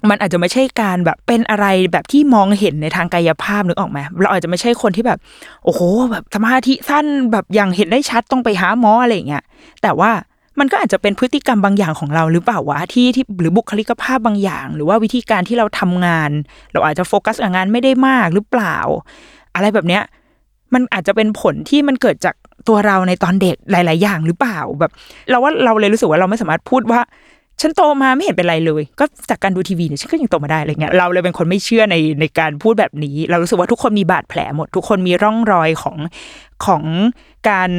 มันอาจจะไม่ใช่การแบบเป็นอะไรแบบที่มองเห็นในทางกายภาพนึกออกไหมเราอาจจะไม่ใช่คนที่แบบ โอ้โห แบบสมาธิสั้นแบบอย่างเห็นได้ชัดต้องไปหาหมออะไรอย่างเงี้ยแต่ว่ามันก็อาจจะเป็นพฤติกรรมบางอย่างของเราหรือเปล่าวะที่ที่หรือบุคลิกภาพบางอย่าง หรือว่าวิธีการที่เราทำงาน เราอาจจะโฟกัสกับงานไม่ได้มากหรือเปล่า อะไรแบบเนี้ยมันอาจจะเป็นผลที่มันเกิดจากตัวเราในตอนเด็กหลาย ๆ อย่างหรือเปล่าแบบ เราว่าเราเลยรู้สึกว่าเราไม่สามารถพูดว่า ฉันโตมาไม่เห็นเป็นไรเลย ก็จากการดูทีวีเนี่ยฉันก็ยังโตมาได้อะไรเงี้ยเราเลยเป็นคนไม่เชื่อในในการพูดแบบนี้ เรารู้สึกว่าทุกคนมีบาดแผลหมด ทุกคนมีร่องรอยของของการ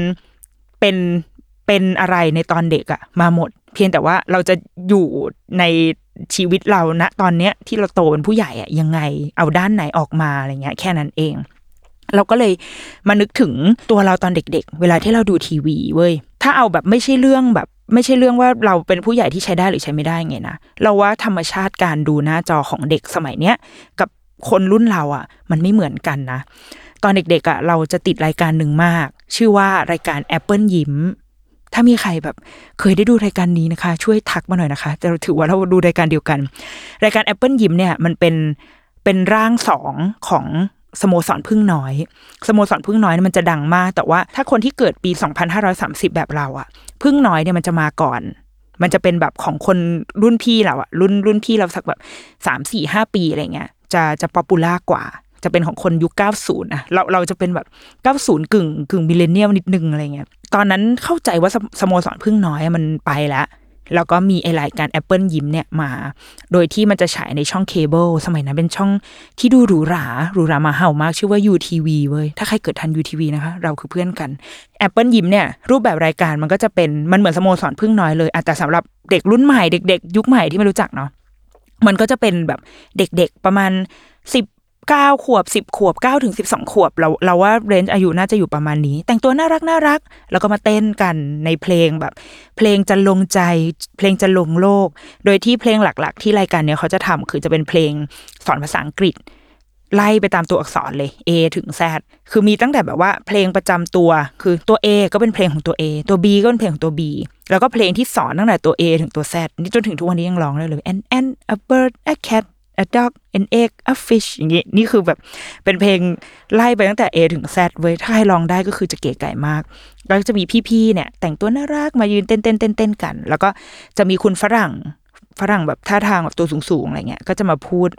เป็นเป็นอะไรในตอนเด็กอะมาหมด เพียงแต่ว่าเราจะอยู่ในชีวิตเราณตอนเนี้ยที่เราโตเป็นผู้ใหญ่อะยังไงเอาด้านไหนออกมาอะไรเงี้ย แค่นั้นเอง เราก็เลยมานึกถึงตัวเราตอนเด็ก ๆ เวลาที่เราดูทีวีเว้ยถ้าเอาแบบไม่ใช่เรื่องแบบ ไม่ใช่เรื่องว่าเราเป็นผู้ใหญ่ที่ใช้ได้หรือใช้ไม่ได้ไงนะเราว่าธรรมชาติการดูหน้าจอของเด็กสมัยเนี้ยกับคนรุ่นเราอะ มันไม่เหมือนกันนะ ตอนเด็กๆอะเราจะติดรายการหนึ่งมาก ชื่อว่ารายการ Apple ยิ้ม ถ้ามีใครแบบ เคยได้ดูรายการนี้นะคะ ช่วยทักมาหน่อยนะคะแต่ถือว่าเราดูรายการเดียวกัน รายการ Apple ยิ้มเนี่ยมันเป็นเป็นร่างสองของ สโมสรพึ่งน้อย สโมสรพึ่งน้อยมันจะดังมาก แต่ว่าถ้าคนที่เกิดปี 2530 แบบเราอะผึ้งน้อยเนี่ยมันจะมาก่อน มันจะเป็นแบบของคนรุ่นพี่เราอะรุ่นรุ่นพี่เราสักแบบสามสี่ห้าปีอะไรเงี้ยจะจะ popular กว่า จะเป็นของคนยุค 90อะเราเราจะเป็นแบบ 90 กึ่งกึ่ง millennial นิดนึงอะไรเงี้ยตอนนั้นเข้าใจว่าสสโมสรผึ้งน้อยมันไปแล้ว แล้วก็มีไอรายการ Apple ยิ้มเนี่ยมา โดยที่มันจะฉายในช่องเคเบิลสมัยนั้นเป็นช่องที่ดูหรูหราหรูหราหมาเห่ามากชื่อว่า UTV เว้ย ถ้าใครเกิดทัน UTV นะคะ เราคือเพื่อนกัน Apple ยิ้มเนี่ย รูปแบบรายการมันก็จะเป็นมันเหมือนสโมสรพึ่งน้อยเลยอแต่สำหรับเด็กรุ่นใหม่เด็ก ๆ ยุคใหม่ที่ไม่รู้จักเนาะมันก็จะเป็นแบบเด็กๆประมาณสิบ เก้าขวบสิบขวบเก้าถึงสิบสองขวบเราเราว่าเรนจ์อายุน่าจะอยู่ประมาณนี้ แต่งตัวน่ารักน่ารัก แล้วก็มาเต้นกันในเพลงแบบ เพลงจะลงใจ เพลงจะลงโลก โดยที่เพลงหลักๆ ที่รายการเนี้ยเขาจะทำคือจะเป็นเพลงสอนภาษาอังกฤษ ไล่ไปตามตัวอักษรเลย A ถึง Z คือมีตั้งแต่แบบว่าเพลงประจำตัวคือตัว A ก็เป็นเพลงของตัว A ตัว B ก็เป็นเพลงของตัว B แล้วก็เพลงที่สอนตั้งแต่ตัว A ถึงตัว Z นี่จนถึงทุกวันนี้ยังร้องได้เลย and and a bird a cat a dog an egg a fish อย่างงี้นี่คือแบบเป็นเพลงไล่ไปตั้งแต่ A ถึง Z เว้ยถ้าใครร้องได้ก็คือจะเก๋ไก่มาก แล้วจะมีพี่ๆเนี่ย แต่งตัวน่ารักมายืนเต้นเต้นเต้นเต้นกัน แล้วก็จะมีคุณฝรั่งฝรั่งแบบท่าทางแบบตัวสูงๆอะไรเงี้ยก็จะมาพูด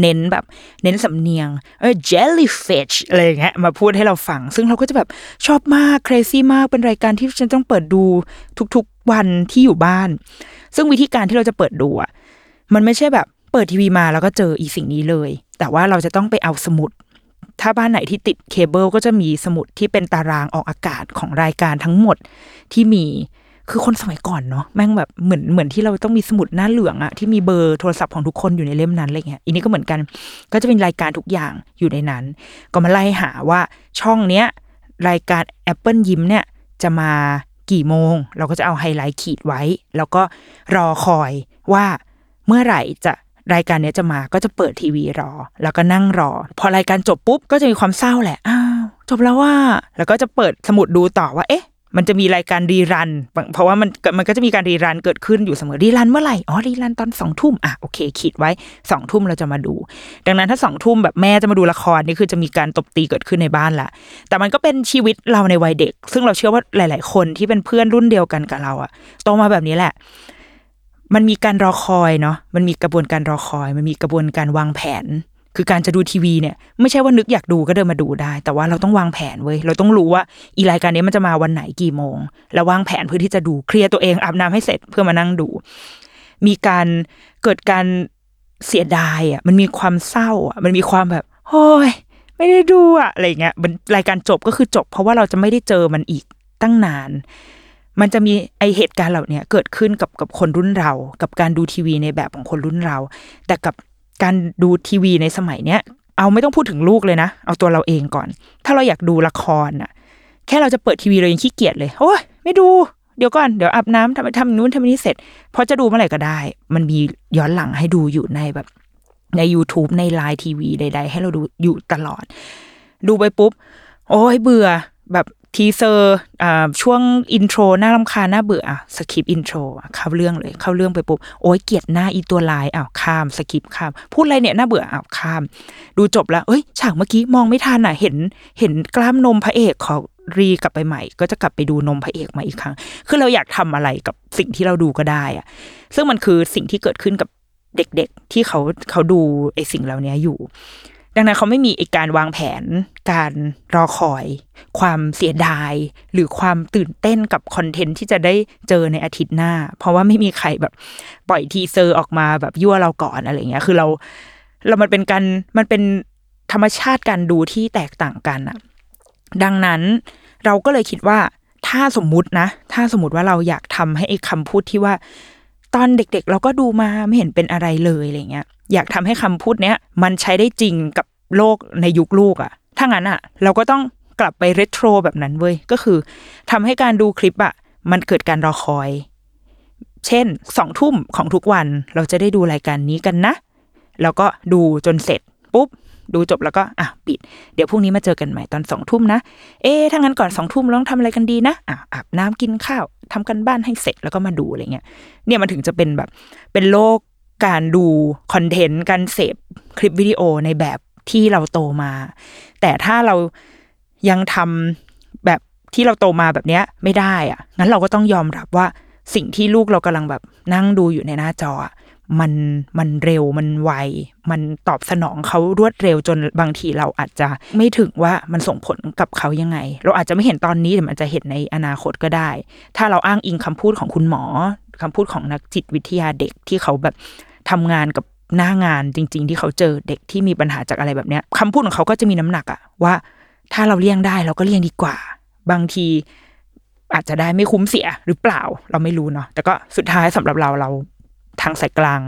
เน้นแบบเน้นสำเนียงเออ jellyfish อะไรอย่างเงี้ยมาพูดให้เราฟัง ซึ่งเราก็จะแบบชอบมาก crazy มากเป็นรายการที่ฉันต้องเปิดดูทุกๆวันที่อยู่บ้าน ซึ่งวิธีการที่เราจะเปิดดูอะมันไม่ใช่แบบ เปิดทีวีมาแล้วก็เจออีสิ่งนี้เลย แต่ว่าเราจะต้องไปเอาสมุด ถ้าบ้านไหนที่ติดเคเบิลก็จะมีสมุดที่เป็นตารางออกอากาศของรายการทั้งหมดที่มีคือคนสมัยก่อนเนาะแม่งแบบเหมือนเหมือนที่เราต้องมีสมุดหน้าเหลืองอะที่มีเบอร์โทรศัพท์ของทุกคนอยู่ในเล่มนั้นอะไรเงี้ยอันนี้ก็เหมือนกัน ก็จะเป็นรายการทุกอย่างอยู่ในนั้น ก็มาไล่หาว่าช่องเนี้ยรายการ Apple ยิ้มเนี่ยจะมากี่โมง เราก็จะเอาไฮไลท์ขีดไว้ แล้วก็รอคอยว่าเมื่อไหร่จะ รายการนี้จะมาก็จะเปิดทีวีรอ แล้วก็นั่งรอ พอรายการจบปุ๊บก็จะมีความเศร้าแหละอ้าวจบแล้วว่า แล้วก็จะเปิดสมุดดูต่อว่าเอ๊ะมันจะมีรายการรีรัน เพราะว่ามันมันก็จะมีการรีรันเกิดขึ้นอยู่เสมอรีรันเมื่อไหร่อ๋อรีรันตอนสองทุ่มอะโอเคขีดไว้สองทุ่มเราจะมาดู ดังนั้นถ้าสองทุ่มแบบแม่จะมาดูละครนี่คือจะมีการตบตีเกิดขึ้นในบ้านละแต่มันก็เป็นชีวิตเราในวัยเด็ก ซึ่งเราเชื่อว่าหลาย ๆ คนที่เป็นเพื่อนรุ่นเดียวกันกับเราอะโตมาแบบนี้แหละ มันมีการรอคอยเนาะมันมีกระบวนการรอคอย มันมีกระบวนการวางแผน คือการจะดูทีวีเนี่ยไม่ใช่ว่านึกอยากดูก็เดินมาดูได้ แต่ว่าเราต้องวางแผนเว้ยเราต้องรู้ว่าอีรายการนี้มันจะมาวันไหนกี่โมง แล้ววางแผนเพื่อที่จะดูเคลียร์ตัวเองอาบน้ำให้เสร็จเพื่อมานั่งดู มีการเกิดการเสียดายอะมันมีความเศร้าอะมันมีความแบบโอ้ยไม่ได้ดูอะอะไรเงี้ยรายการจบก็คือจบ เพราะว่าเราจะไม่ได้เจอมันอีกตั้งนาน มันจะมีไอเหตุการณ์เหล่านี้เกิดขึ้นกับกับคนรุ่นเรา กับการดูทีวีในแบบของคนรุ่นเรา แต่กับการดูทีวีในสมัยเนี้ย เอาไม่ต้องพูดถึงลูกเลยนะ เอาตัวเราเองก่อน ถ้าเราอยากดูละครน่ะ แค่เราจะเปิดทีวีเรายังขี้เกียจเลย โอ้ยไม่ดู เดี๋ยวก่อน เดี๋ยวอาบน้ำทำทำนู้นทำนี้เสร็จ พอจะดูเมื่อไหร่ก็ได้ มันมีย้อนหลังให้ดูอยู่ในแบบ ใน YouTube ใน LINE TV ใด ๆ ให้เราดูอยู่ตลอด ดูไปปุ๊บ โอ้ยเบื่อแบบ teaserช่วง intro น่ารำคาญน่าเบื่ออะ skip intro เข้าเรื่องเลย เข้าเรื่องไปปุ๊บโอ้ยเกลียดหน้าอีตัวร้ายอ้าวข้าม skip ข้าม พูดอะไรเนี่ยน่าเบื่ออ้าวข้าม ดูจบแล้วเอ้ยฉากเมื่อกี้มองไม่ทันอะเห็นเห็นกล้ามนมพระเอกขอ re กลับไปใหม่ ก็จะกลับไปดูนมพระเอกมาอีกครั้ง คือเราอยากทำอะไรกับสิ่งที่เราดูก็ได้อะ ซึ่งมันคือสิ่งที่เกิดขึ้นกับเด็กๆที่เขาเขาดูไอ้สิ่งเหล่านี้อยู่ ดังนั้นเขาไม่มีการวางแผน การรอคอย ความเสียดาย หรือความตื่นเต้นกับ content ที่จะได้เจอในอาทิตย์หน้า เพราะว่าไม่มีใครแบบปล่อย teaser ออกมาแบบยั่วเราก่อนอะไรเงี้ย คือเรา เรามันเป็นการมันเป็นธรรมชาติการดูที่แตกต่างกันอะดังนั้นเราก็เลยคิดว่าถ้าสมมุตินะ ถ้าสมมติว่าเราอยากทำให้ไอ้คำพูดที่ว่า ตอนเด็กๆ เราก็ดูมาไม่เห็นเป็นอะไรเลยอะไรเงี้ยอยากทำให้คำพูดเนี้ยมันใช้ได้จริงกับโลกในยุคลูกอะ่ะถ้างั้นอะ่ะ เราก็ต้องกลับไปเรโทรแบบนั้นเว้ยก็คือทำให้การดูคลิปอะ่ะมันเกิดการรอคอย เช่นสองทุ่มของทุกวันเราจะได้ดูรายการนี้กันนะ แล้วก็ดูจนเสร็จปุ๊บดูจบแล้วก็อะปิด เดี๋ยวพรุ่งนี้มาเจอกันใหม่ตอนสองทุ่มนะ เอ๊ถ้างั้นก่อนสองทุ่มเราต้องทำอะไรกันดีนะอะอาบน้ำกินข้าว ทำกันบ้านให้เสร็จแล้วก็มาดูอะไรเงี้ยเนี่ยมันถึงจะเป็นแบบเป็นโลกการดูคอนเทนต์การเสพคลิปวิดีโอในแบบที่เราโตมา แต่ถ้าเรายังทำแบบที่เราโตมาแบบเนี้ยไม่ได้อะงั้นเราก็ต้องยอมรับว่าสิ่งที่ลูกเรากำลังแบบนั่งดูอยู่ในหน้าจออะ มันมันเร็วมันไว มันตอบสนองเขารวดเร็วจนบางทีเราอาจจะไม่ถึงว่ามันส่งผลกับเขายังไง เราอาจจะไม่เห็นตอนนี้แต่มันจะเห็นในอนาคตก็ได้ ถ้าเราอ้างอิงคำพูดของคุณหมอคำพูดของนักจิตวิทยาเด็กที่เขาแบบทำงานกับหน้างานจริง ๆ ที่เขาเจอเด็กที่มีปัญหาจากอะไรแบบเนี้ยคำพูดของเขาก็จะมีน้ำหนักอะว่า ถ้าเราเลี่ยงได้เราก็เลี่ยงดีกว่า บางทีอาจจะได้ไม่คุ้มเสียหรือเปล่าเราไม่รู้เนาะแต่ก็สุดท้ายสำหรับเราเรา ทางสายกลาง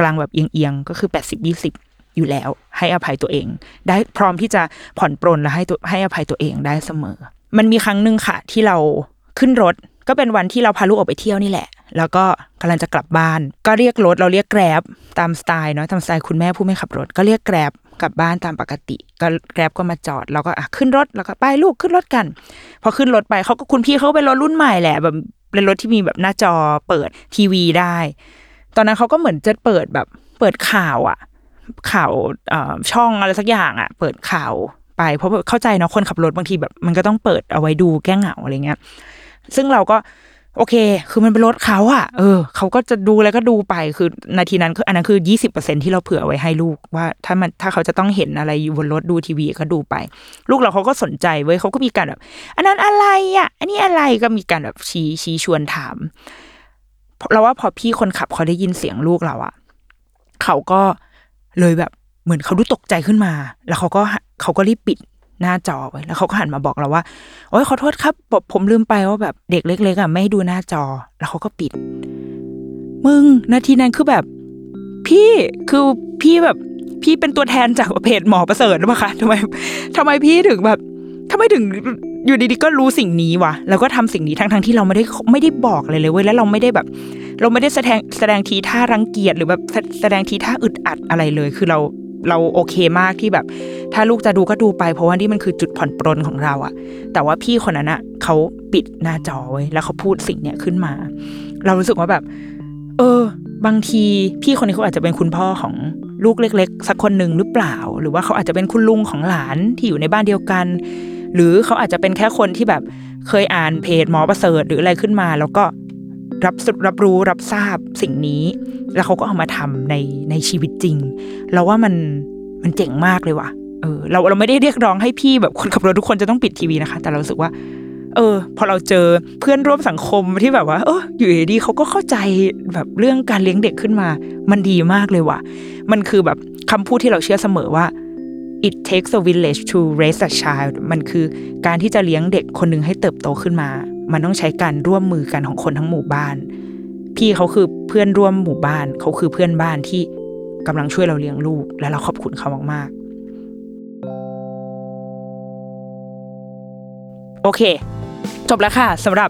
กลางแบบเอียงๆก็คือแปดสิบยี่สิบอยู่แล้ว ให้อภัยตัวเอง ได้พร้อมที่จะผ่อนปรนและให้ตัวให้อภัยตัวเองได้เสมอ มันมีครั้งหนึ่งค่ะ ที่เราขึ้นรถก็เป็นวันที่เราพาลูกออกไปเที่ยวนี่แหละ แล้วก็กำลังจะกลับบ้าน ก็เรียกรถเราเรียกแกร็บตามสไตล์เนาะตามสไตล์คุณแม่ผู้ไม่ขับรถ ก็เรียกแกร็บกลับบ้านตามปกติ ก็แกร็บก็มาจอดเราก็อะขึ้นรถแล้วก็ไปลูกขึ้นรถกัน พอขึ้นรถไปเขาก็คุณพี่เขาเป็นรถรุ่นใหม่แหละแบบเป็นรถที่มีแบบหน้าจอเปิดทีวีได้ ตอนนั้นเขาก็เหมือนจะเปิดแบบเปิดข่าวอะข่าวช่องอะไรสักอย่างอะเปิดข่าวไป เพราะเข้าใจเนาะคนขับรถบางทีแบบ มันก็ต้องเปิดเอาไว้ดูแก้เหงาอะไรเงี้ย ซึ่งเราก็โอเค คือมันเป็นรถเขาอะเออ เขาก็จะดูแล้วก็ดูไป คือนาทีนั้นคืออันนั้นคือยี่สิบเปอร์เซ็นที่เราเผื่อไว้ให้ลูกว่าถ้ามันถ้าเขาจะต้องเห็นอะไรอยู่บนรถดูทีวีก็ดูไป ลูกเราเขาก็สนใจเว้ยเขาก็มีการแบบ อันนั้นอะไรอะอันนี้อะไรก็มีการแบบชี้ชี้ชวนถาม เราว่าพอพี่คนขับเขาได้ยินเสียงลูกเราอะเขาก็เลยแบบเหมือนเขาดูตกใจขึ้นมา แล้วเขาก็เขาก็รีบปิดหน้าจอไว้แล้วเขาก็หันมาบอกเราว่าโอ้ยขอโทษครับผมผมลืมไปว่าแบบเด็กเล็กๆอะไม่ให้ดูหน้าจอ แล้วเขาก็ปิด มึงนาทีนั้นคือแบบ พี่คือพี่แบบ พี่เป็นตัวแทนจากเพจหมอประเสริฐหรือเปล่าคะทำไมทำไมพี่ถึงแบบทำไมถึง อยู่ดีๆก็รู้สิ่งนี้วะแล้วก็ทำสิ่งนี้ทั้งๆที่เราไม่ได้ไม่ได้บอกเลยเลยเว้ยแล้วเราไม่ได้แบบ เราไม่ได้แสดงแสดงทีท่ารังเกียจหรือแบบแสดงทีท่าอึดอัดอะไรเลย คือเราเราโอเคมากที่แบบ ถ้าลูกจะดูก็ดูไป เพราะว่านี่มันคือจุดผ่อนปรนของเราอะแต่ว่าพี่คนนั้นอะเขาปิดหน้าจอไว้แล้วเขาพูดสิ่งเนี้ยขึ้นมา เรารู้สึกว่าแบบ เออ บางทีพี่คนนี้เขาอาจจะเป็นคุณพ่อของลูกเล็ก ๆ สักคนหนึ่งหรือเปล่า หรือว่าเขาอาจจะเป็นคุณลุงของหลานที่อยู่ในบ้านเดียวกัน หรือเขาอาจจะเป็นแค่คนที่แบบเคยอ่านเพจหมอประเสริฐหรืออะไรขึ้นมา แล้วก็รับรับรู้รับทราบสิ่งนี้ แล้วเขาก็เอามาทำในในชีวิตจริง เราว่ามันมันเจ๋งมากเลยว่ะเออเราเราไม่ได้เรียกร้องให้พี่แบบคนขับรถทุกคนจะต้องปิดทีวีนะคะ แต่เราสึกว่า เออ พอเราเจอเพื่อนร่วมสังคมที่แบบว่า เอออยู่ดีเขาก็เข้าใจแบบเรื่องการเลี้ยงเด็กขึ้นมา มันดีมากเลยว่ะ มันคือแบบคำพูดที่เราเชื่อเสมอว่า it takes a village to raise a child มันคือการที่จะเลี้ยงเด็กคนหนึ่งให้เติบโตขึ้นมา มันต้องใช้การร่วมมือกันของคนทั้งหมู่บ้าน พี่เขาคือเพื่อนร่วมหมู่บ้าน เขาคือเพื่อนบ้านที่กำลังช่วยเราเลี้ยงลูก และเราขอบคุณเขามากๆ โอเค จบแล้วค่ะสำหรับ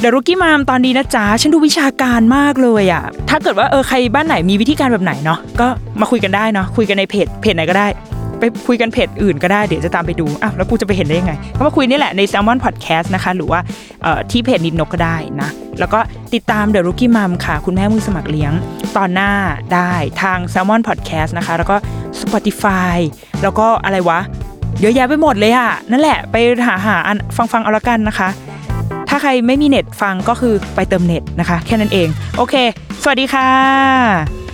เดรุกี้มามตอนนี้นะจ๊ะ ฉันดูวิชาการมากเลยอะถ้าเกิดว่าเออใครบ้านไหนมีวิธีการแบบไหนเนาะก็มาคุยกันได้เนาะคุยกันในเพจเพจไหนก็ได้ ไปคุยกันเพจอื่นก็ได้เดี๋ยวจะตามไปดูอะแล้วกูจะไปเห็นได้ยังไงก็มาคุยนี่แหละใน Salmon Podcast นะคะ หรือว่าที่เพจนิดนกก็ได้นะ แล้วก็ติดตาม The Rookie Mom ค่ะ คุณแม่มือสมัครเลี้ยงตอนหน้าได้ทาง Salmon Podcast นะคะ แล้วก็ Spotify แล้วก็อะไรวะ เยอะแยะไปหมดเลยอะนั่นแหละไปหาหาฟังฟังเอาละกันนะคะ ถ้าใครไม่มีเน็ตฟังก็คือไปเติมเน็ตนะคะ แค่นั้นเอง โอเค สวัสดีค่ะ